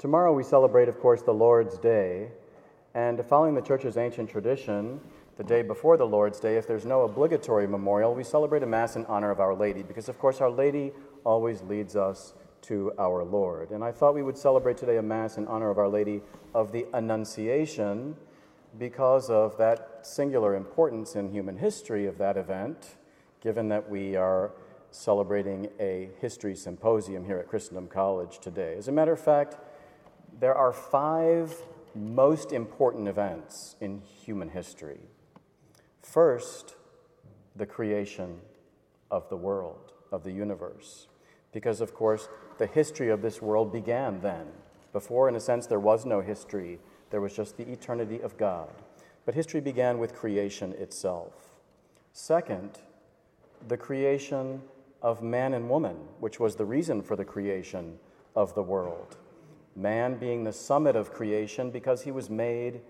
Tomorrow we celebrate, of course, the Lord's Day. And following the Church's ancient tradition, the day before the Lord's Day, if there's no obligatory memorial, we celebrate a Mass in honor of Our Lady, because, of course, Our Lady always leads us to our Lord. And I thought we would celebrate today a Mass in honor of Our Lady of the Annunciation because of that singular importance in human history of that event, given that we are celebrating a history symposium here at Christendom College today. As a matter of fact, there are five most important events in human history. First, the creation of the world, of the universe. Because, of course, the history of this world began then. Before, in a sense, there was no history, there was just the eternity of God. But history began with creation itself. Second, the creation of man and woman, which was the reason for the creation of the world man being the summit of creation because he was made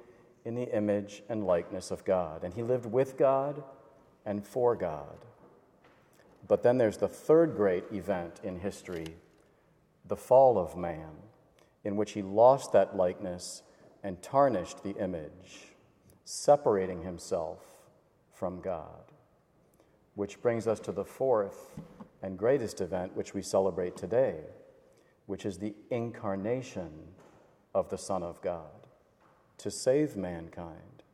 in the image and likeness of God. And he lived with God and for God. But then there's the third great event in history the fall of man, in which he lost that likeness and tarnished the image, separating himself from God. Which brings us to the fourth and greatest event which we celebrate today which is the incarnation of the Son of God, to save mankind,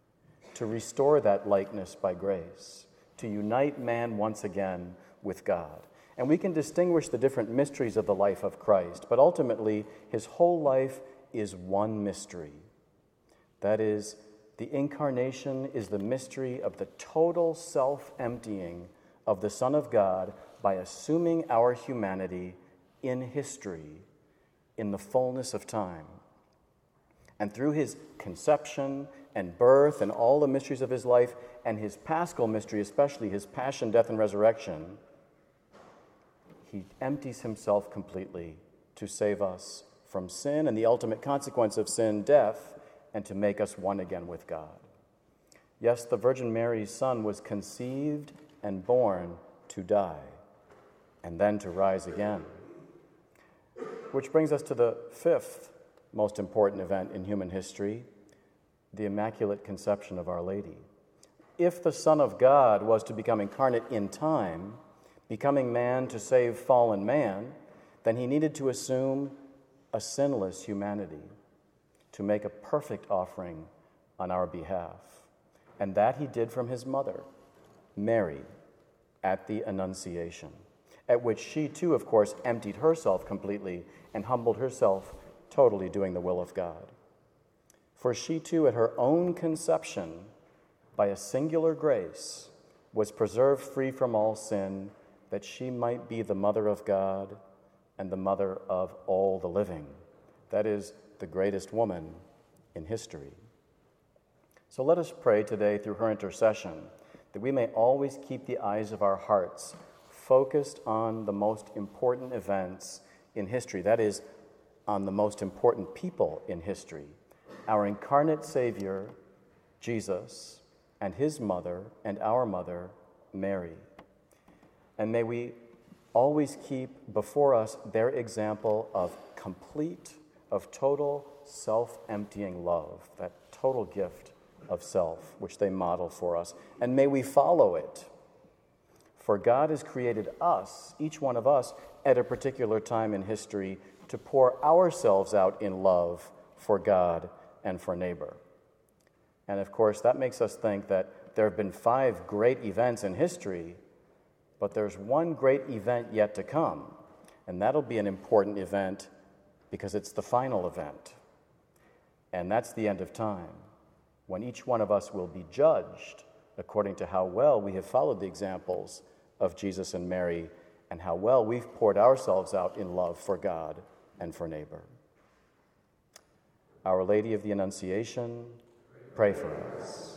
to restore that likeness by grace, to unite man once again with God. And we can distinguish the different mysteries of the life of Christ, but ultimately, his whole life is one mystery. That is, the incarnation is the mystery of the total self emptying of the Son of God by assuming our humanity in history in the fullness of time. And through his conception and birth and all the mysteries of his life, and his paschal mystery, especially his passion, death, and resurrection, he empties himself completely to save us from sin and the ultimate consequence of sin, death, and to make us one again with God. Yes, the Virgin Mary's Son was conceived and born to die, and then to rise again. Which brings us to the fifth most important event in human history the Immaculate Conception of Our Lady. If the Son of God was to become incarnate in time, becoming man to save fallen man, then he needed to assume a sinless humanity to make a perfect offering on our behalf. And that he did from his mother, Mary, at the Annunciation at which she too, of course, emptied herself completely and humbled herself, totally doing the will of God. For she too, at her own conception, by a singular grace, was preserved free from all sin, that she might be the mother of God and the mother of all the living. That is the greatest woman in history. So let us pray today through her intercession that we may always keep the eyes of our hearts focused on the most important events in history, that is, on the most important people in history our incarnate Savior, Jesus, and his mother, and our mother, Mary. And may we always keep before us their example of complete, of total self emptying love, that total gift of self which they model for us. And may we follow it for God has created us, each one of us, at a particular time in history to pour ourselves out in love for God and for neighbor. And of course, that makes us think that there have been five great events in history, but there's one great event yet to come. And that'll be an important event because it's the final event. And that's the end of time, when each one of us will be judged according to how well we have followed the examples of Jesus and Mary and how well we've poured ourselves out in love for God and for neighbor. Our Lady of the Annunciation, pray for us.